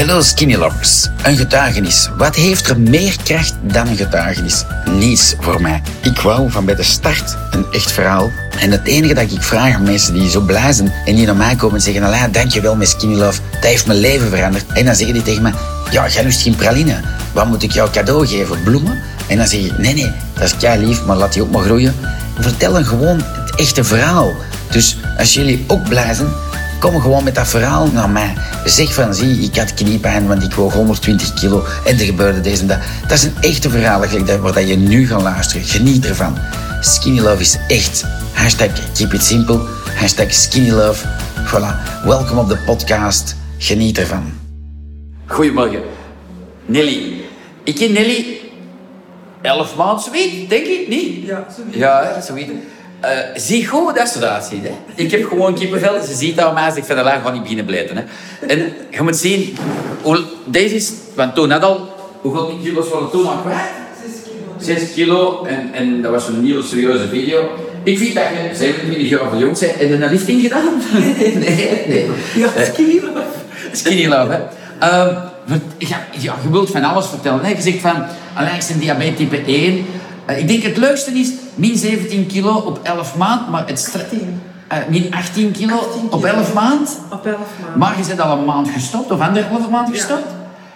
Hello Skinny Lovers. Een getuigenis. Wat heeft er meer kracht dan een getuigenis? Niets voor mij. Ik wou van bij de start een echt verhaal. En het enige dat ik vraag aan mensen die zo blij zijn en die naar mij komen en zeggen, Alain, dankjewel met Skinny Love. Dat heeft mijn leven veranderd. En dan zeggen die tegen me, ja, jij lust geen praline. Wat moet ik jou cadeau geven? Bloemen? En dan zeg ik, nee, nee, dat is kei lief, maar laat die ook maar groeien. Vertel dan gewoon het echte verhaal. Dus als jullie ook blij zijn, Kom gewoon met dat verhaal naar mij. Zeg van, zie, ik had kniepijn, want ik woog 120 kilo en er gebeurde deze en dat. Dat is een echte verhaal waar je nu gaat luisteren. Geniet ervan. Skinny Love is echt. Hashtag keep it simple. Hashtag skinny love. Voilà. Welkom op de podcast. Geniet ervan. Goedemorgen. Nelly. Ik ken Nelly elf maanden, zoiets, denk ik, niet? Ja, zoiets. Ja, zoiets. Uh, zie goed dat ze eruit ziet. Hè. Ik heb gewoon kippenvel. Ze ziet dat aan mij. Ze zegt van, niet beginnen blijten. Hè. En je moet zien... Hoe, deze is... Want toen had al... Hoeveel kilo's waren toen al kwijt? 6 kilo. 6 kilo. En, en dat was een heel serieuze video. Ik vind dat je 27 jaar van jong bent. En een lifting gedaan? nee, nee. Ja, skinny love. Skinny love, hè. Uh, ja, ja, je wilt van alles vertellen. Hè. Je zegt van, alleen ik ben diabetes type 1. Uh, ik denk het leukste is min 17 kilo op 11 maand, maar het 18. Uh, min 18 kilo, 18 op kilo. 11 maand. Op 11 maanden. Maar je bent al een maand gestopt, of anderhalve maand gestopt.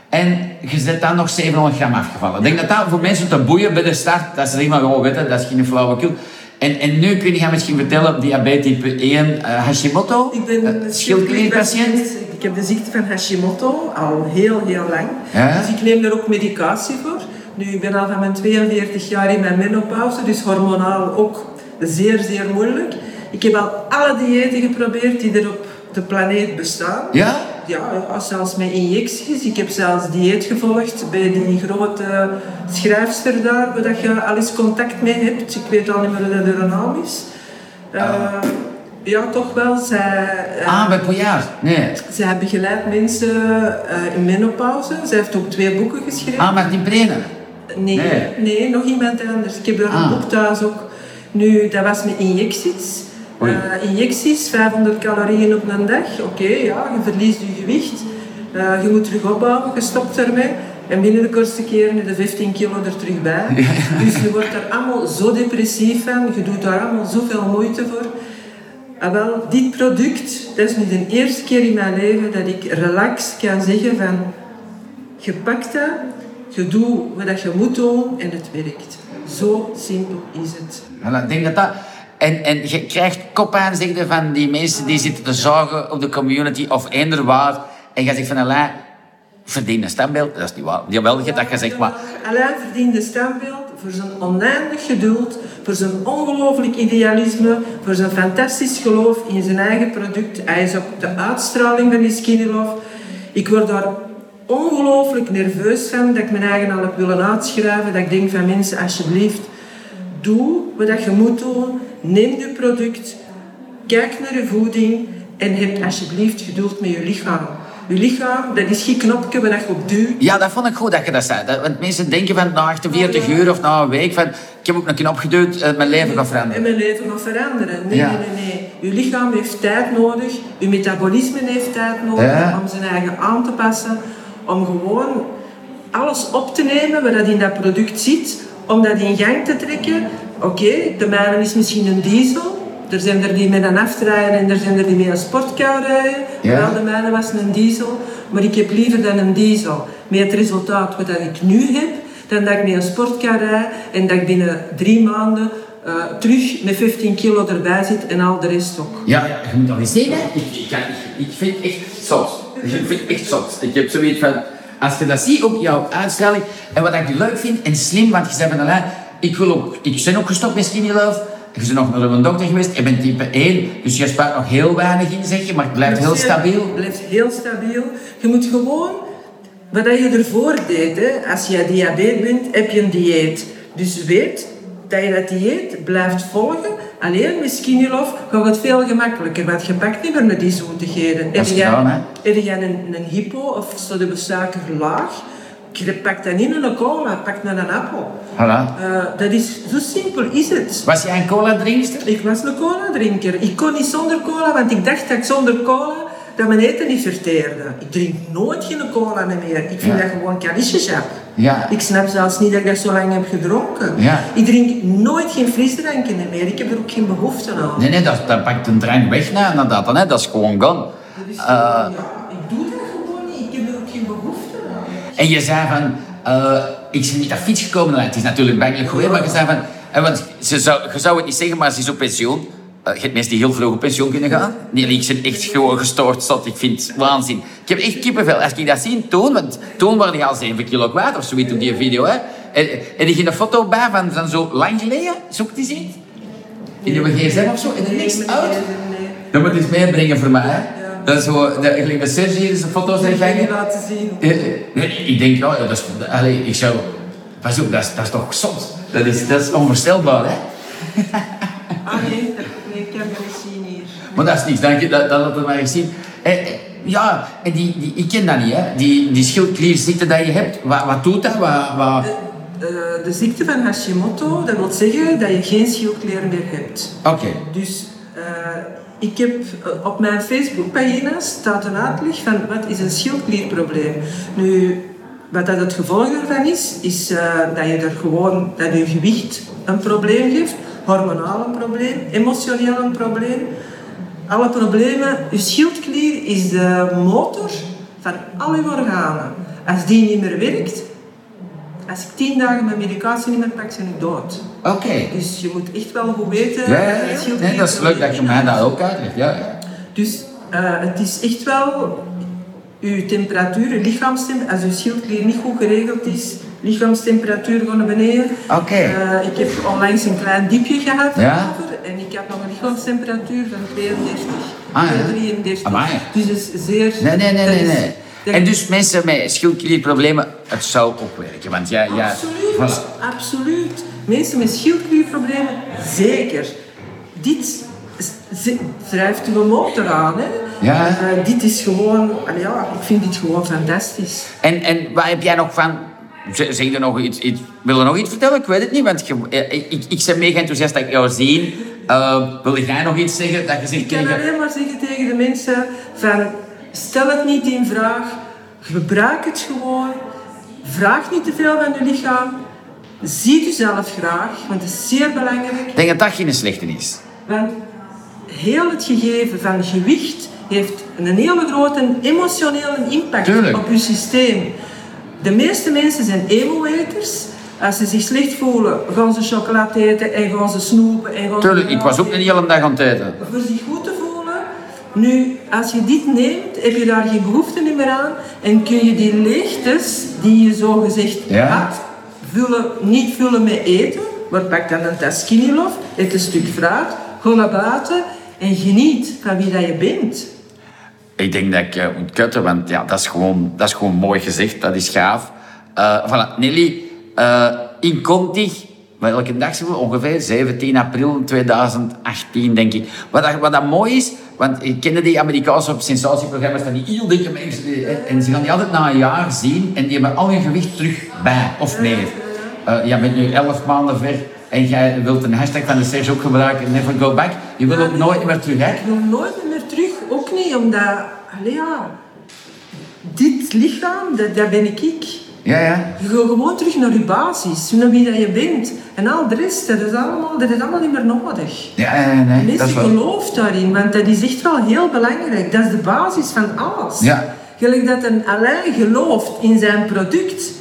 En je bent dan nog 700 gram afgevallen. Ik denk dat dat voor mensen te boeien bij de start, dat ze zeggen maar, oh, je, dat is geen flauwekul. En, en nu kun je gaan misschien vertellen, diabetes type 1, uh, Hashimoto, Ik ben uh, een schildklierpatiënt. Ik heb de ziekte van Hashimoto al heel, heel lang. Ja? Dus ik neem daar ook medicatie voor. Nu, ik ben al van mijn 42 jaar in mijn menopauze, dus hormonaal ook zeer, zeer moeilijk. Ik heb al alle diëten geprobeerd die er op de planeet bestaan. Ja? Ja, zelfs met injecties. Ik heb zelfs dieet gevolgd bij die grote schrijfster daar, waar je al eens contact mee hebt. Ik weet al niet meer hoe dat haar naam is. Uh, ja, toch wel. Zij, uh, Ah, bij Poyard? Nee. zij begeleidt mensen uh, in menopauze. Zij heeft ook twee boeken geschreven. Ah, Martin Brenen? Nee, nee, nee, nog iemand anders. Ik heb er Ah. een boek thuis ook. Nu, dat was met injecties. Uh, injecties, 500 calorieën op een dag. Oké, ja, je verliest je gewicht. Uh, je moet terug opbouwen, je stopt ermee. En binnen de kortste keren heb je 15 kilo er terug bij. Dus je wordt er allemaal zo depressief van. Je doet daar allemaal zoveel moeite voor. En wel, dit product, dat is nu de eerste keer in mijn leven dat ik relax kan zeggen van... Je pakt dat, je doet wat je moet doen en het werkt. Zo simpel is het. Voilà, ik denk dat dat... En, en je krijgt kop aan, zeg je, van die mensen die zitten te zorgen op de community of eender waar. En je zegt van, Alain, verdien een standbeeld. Dat is niet waar. Jawel, je dat gezegd, maar... Alain verdient een standbeeld voor zijn oneindig geduld, voor zijn ongelooflijk idealisme, voor zijn fantastisch geloof in zijn eigen product. Hij is ook de uitstraling van die Skinny Love. Ik word daar ongelooflijk nerveus van, dat ik mijn eigen al heb willen uitschrijven, dat ik denk van mensen, alsjeblieft, doe wat je moet doen, neem je product, kijk naar je voeding en heb alsjeblieft geduld met je lichaam. Je lichaam, dat is geen knopje waar je op duwt. Ja, dat vond ik goed dat je dat zei. Dat, want mensen denken van na 48 uur of na een week van... Ik heb op een knop geduwd en mijn leven gaat En veranderen. mijn leven gaat veranderen. Nee, Ja. nee, nee, nee. Je lichaam heeft tijd nodig. Je metabolisme heeft tijd nodig Ja. om zijn eigen aan te passen. Om gewoon alles op te nemen wat dat in dat product zit. Om dat in gang te trekken. Oké, de mijne is misschien een diesel. Er zijn er die met een aftrijden en er zijn er die met een sportcar rijden. Ja. Wel, de mijne was een diesel. Maar ik heb liever dan een diesel. Met het resultaat wat dat ik nu heb. Dan dat ik met een sportcar rijd en dat ik binnen drie maanden eh, terug met 15 kilo erbij zit en al de rest ook. Ja, ja, je moet nog eens zien. Ik, ik, kan- ik, ik vind echt zot. Ik vind echt zot. Ik heb zoiets van... Als je dat ziet, ook jouw uitstraling. En wat ik leuk vind en slim, want je zei van... Alain, ik, wil ook, ik ben ook gestopt met Skinny Love. Je bent nog naar een dokter geweest. Je bent type 1. Dus je spaart nog heel weinig in, zeg je. Maar het blijft heel stabiel. Het blijft heel stabiel. Je moet gewoon, wat je ervoor deed, hè, als je diabetes bent, heb je een dieet. Dus weet dat je dat dieet blijft volgen. Alleen Love gaat het veel gemakkelijker, want je pakt niet meer met die zoetigheden. Dat is Heb jij- jij een, een hypo of staat de suiker laag? Je pakt dat niet in een cola, pak naar een appel. Voilà. Eh, dat is, zo simpel is het. Was jij een cola drinkster? Ik was een cola drinker. Ik kon niet zonder cola, want ik dacht dat ik zonder cola dat mijn eten niet verteerde. Ik drink nooit geen cola meer. Ik vind Ja. dat gewoon kalisjesap. Ja. Ik snap zelfs niet dat ik dat zo lang heb gedronken. Ja. Ik drink nooit geen frisdranken meer. Ik heb er ook geen behoefte aan. Nee, nee, dat, dat pakt een drank weg na, inderdaad. Hè. Dat is gewoon gone. Is Eh, gewoon, ik doe dat gewoon niet. Ik heb er ook geen behoefte aan. En je zei van, eh, ik ben niet op fiets gekomen. Nou, Het is natuurlijk bangelijk geweest, maar je zei van, eh, want ze zou, je zou het niet zeggen, maar ze is op pensioen. Eh, je hebt mensen die heel vroeg op pensioen kunnen gaan. Nee, ik ben echt gewoon gestoord zat. Ik vind het waanzin. Ik heb echt kippenvel. Als ik dat zie, toen, want toen waren die al 7 kilo kwijt of zoiets op die video. Hè. En, en er ging een foto bij van, van zo lang geleden. Zoek die eens. In je gsm of zo. En er niks uit. Dat moet je eens meebrengen voor mij. Hè. Dat is zo, dat, gelijk met Sergi hier is een foto zijn Ik ga je gangen. laten zien. Eh, eh, nee, ik denk, ja, dat is, allee, ik zou... Pas op, dat is, dat is toch zot? Dat is, dat is onvoorstelbaar, hè? Ah nee, dat- nee, ik kan het niet zien hier. Maar dat is niks, dank je, dat, dat laten we maar eens zien. Eh, eh, ja, en die, die, ik ken dat niet, hè? Die, die schildklierziekte dat je hebt, wat, wat doet dat? Wat, wat... Eh, de ziekte van Hashimoto, dat wil zeggen dat je geen schildklier meer hebt. Oké, Dus ik heb op mijn Facebookpagina staat een uitleg van wat is een schildklierprobleem. Nu, wat dat het gevolg daarvan is, is dat je er gewoon dat je gewicht een probleem geeft, hormonaal een probleem, emotioneel een probleem. Alle problemen, je schildklier is de motor van al je organen. Als die niet meer werkt, als ik tien dagen mijn medicatie niet meer pak, ben ik dood. oké. Dus je moet echt wel goed weten. Ja, ja, ja. Nee, dat is leuk dat je mij dat ook uitlegt, ja. ja. Dus eh, het is echt wel uw temperatuur, uw lichaamstemperatuur. Als uw schildklier niet goed geregeld is, lichaamstemperatuur gewoon naar beneden. Oké. Eh, ik heb onlangs een klein diepje gehad Ja? En ik heb nog een lichaamstemperatuur van 32. Ah, ja. 33. Amai. Dus is zeer... Nee, nee, nee, nee. En dus mensen met schildklierproblemen, het zou ook werken. Want ja, ja, Absoluut, absoluut. Mensen met schildklierproblemen, zeker. Dit drijft uw motor aan. Hè? Ja. Eh, dit is gewoon, ja, ik vind dit gewoon fantastisch. En, en wat heb jij nog van... Zeg je nog iets, iets, wil je nog iets vertellen? Ik weet het niet, want je, eh, ik, ik ben mega enthousiast dat ik jou zie. Eh, wil jij nog iets zeggen? Dat je zegt Ik kan tegen... alleen maar zeggen tegen de mensen van, stel het niet in vraag, gebruik het gewoon, vraag niet te veel van je lichaam, zie jezelf graag, want het is zeer belangrijk. Ik denk dat dat geen slechte is. Want heel het gegeven van gewicht heeft een hele grote emotionele impact Tuurlijk. op je systeem. De meeste mensen zijn emo-eters. Als ze zich slecht voelen, gaan ze chocolade eten en gaan ze snoepen. En gaan Tuurlijk, ik was ook een hele dag aan het eten. voor zich goed te voelen. Nu, als je dit neemt, heb je daar geen behoefte meer aan en kun je die leegtes die je zo gezegd Ja. had, vullen, niet vullen met eten. Maar pak dan een tas skinny love, eet een stuk fruit, ga naar buiten en geniet van wie dat je bent. Ik denk dat ik eh, moet kutten, want ja, dat, is gewoon, dat is gewoon mooi gezegd. Dat is gaaf. Eh voilà. Nelly, eh in Contig, welke dag zijn? Ongeveer 17 april 2018, denk ik. Wat dat, wat dat mooi is, want ik kende die Amerikaanse sensatieprogramma's van die heel dikke mensen. die- En ze gaan die altijd na een jaar zien en die hebben al hun gewicht terug bij, of meer. Jij bent nu 11 maanden ver en jij wilt een hashtag van de Serge ook gebruiken, never go back. Je wil ook nooit meer terug, wil nooit ook niet omdat, allee ja, dit lichaam, dat, dat ben ik ik. Ja, ja. Je gaat gewoon terug naar je basis, naar wie dat je bent. En al de rest, dat is allemaal, dat is allemaal niet meer nodig. Ja, ja, nee, dat Mensen wel... geloven daarin, want dat is echt wel heel belangrijk. Dat is de basis van alles. Ja. Gelijk dat een Alain gelooft in zijn product,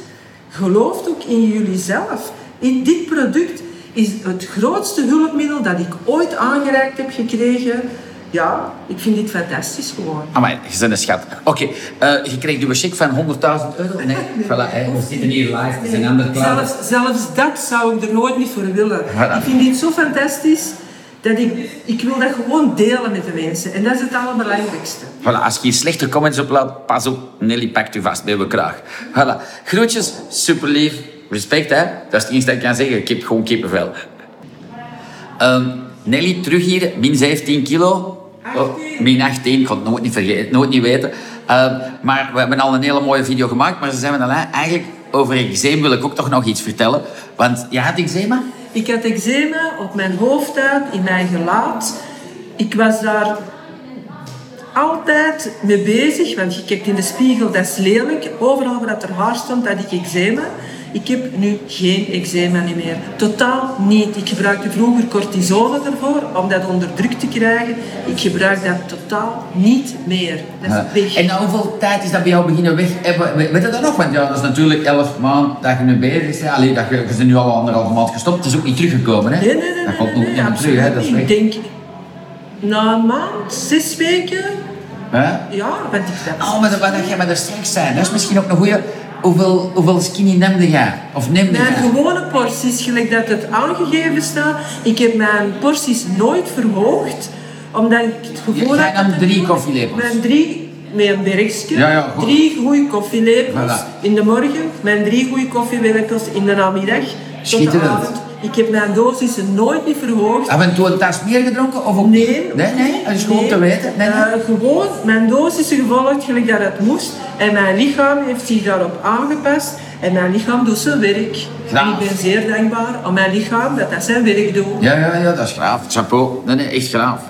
gelooft ook in jullie zelf. In dit product is het grootste hulpmiddel dat ik ooit aangereikt heb gekregen. Ja, ik vind dit fantastisch gewoon. Amai, je bent een schat. Oké, eh, je krijgt uw check van 100.000 euro. Nee, voilà, hè, we zitten hier live. Het is een ander klaar. Zelfs, zelfs dat zou ik er nooit niet voor willen. Voilà. Ik vind dit zo fantastisch dat ik, ik wil dat gewoon delen met de mensen. En dat is het allerbelangrijkste. Voilà, als je hier slechte comments oplaat, pas op. Nelly pakt u vast bij we kraag. Voilà. Groetjes, super lief. Respect, hè. Dat is het enige dat ik kan zeggen. Ik heb gewoon kippenvel. Ehm Nelly, terug hier. Min 17 kilo. Oh, 18. min 18. Ik ga het nooit niet vergeten, nooit niet weten. Ehm, maar we hebben al een hele mooie video gemaakt. Maar ze zijn we. Eigenlijk, over eczeem wil ik ook toch nog iets vertellen. Want je had eczeema? Ik had eczeem op mijn hoofdhuid, in mijn gelaat. Ik was daar altijd mee bezig, want je kijkt in de spiegel, dat is lelijk. Overal waar dat er haar stond, had ik eczeem. Ik heb nu geen eczeem meer. Totaal niet. Ik gebruikte vroeger cortisone ervoor om dat onder druk te krijgen. Ik gebruik dat totaal niet meer. Dat is weg. En na hoeveel tijd is dat bij jou beginnen weg? We- Weet je dat nog? Want ja, dat is natuurlijk elf maanden dat je nu bezig bent. Allee, dat je, je bent nu al anderhalve maand gestopt. Het is ook niet teruggekomen, hè? Nee, nee, nee. Dat komt nog nee, niet terug, hè? Dat is niet. weg. Ik denk, na een maand, zes weken, Hè? ja, want ik dat... Oh, maar dat- wat dat jij met er straks zijn, dat is misschien ook een goeie. Hoeveel, hoeveel skinny neemde jij? Of neemde Mijn jij? gewone porties, gelijk dat het aangegeven staat, ik heb mijn porties nooit verhoogd, omdat ik het gevoel Jij had... nam dat het drie koffielepels. Mijn drie, met een bergje, Ja, ja, goed. drie goede koffielepels Voilà. in de morgen, mijn drie goede koffielepels in de namiddag, tot de Schitterend. avond. Ik heb mijn dosissen nooit niet verhoogd. Af en toe een tas meer gedronken? Of ook Nee. Nee, nee, dat is gewoon Nee. te weten. Nee, nee. Eh, gewoon mijn dosissen gevolgd gelijk dat het moest. En mijn lichaam heeft zich daarop aangepast. En mijn lichaam doet zijn werk. En ik ben zeer dankbaar aan mijn lichaam dat dat zijn werk doet. Ja, ja, ja, dat is graaf. Chapeau. Nee, nee, echt graaf.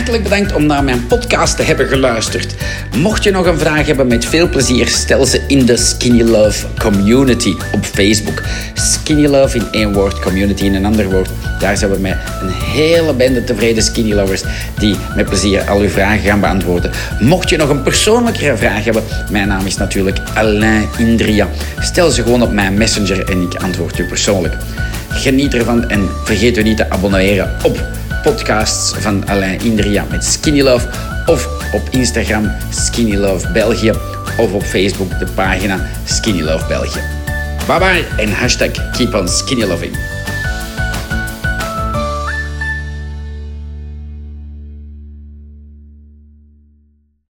Hartelijk bedankt om naar mijn podcast te hebben geluisterd. Mocht je nog een vraag hebben, met veel plezier stel ze in de Skinny Love Community op Facebook. Skinny Love in één woord, community in een ander woord. Daar zijn we met een hele bende tevreden Skinny Lovers die met plezier al uw vragen gaan beantwoorden. Mocht je nog een persoonlijkere vraag hebben, mijn naam is natuurlijk Alain Indria. Stel ze gewoon op mijn messenger en ik antwoord u persoonlijk. Geniet ervan en vergeet u niet te abonneren op podcasts van Alain Indria met Skinny Love of op Instagram Skinny Love België of op Facebook de pagina Skinny Love België. Bye bye en hashtag keep on skinny.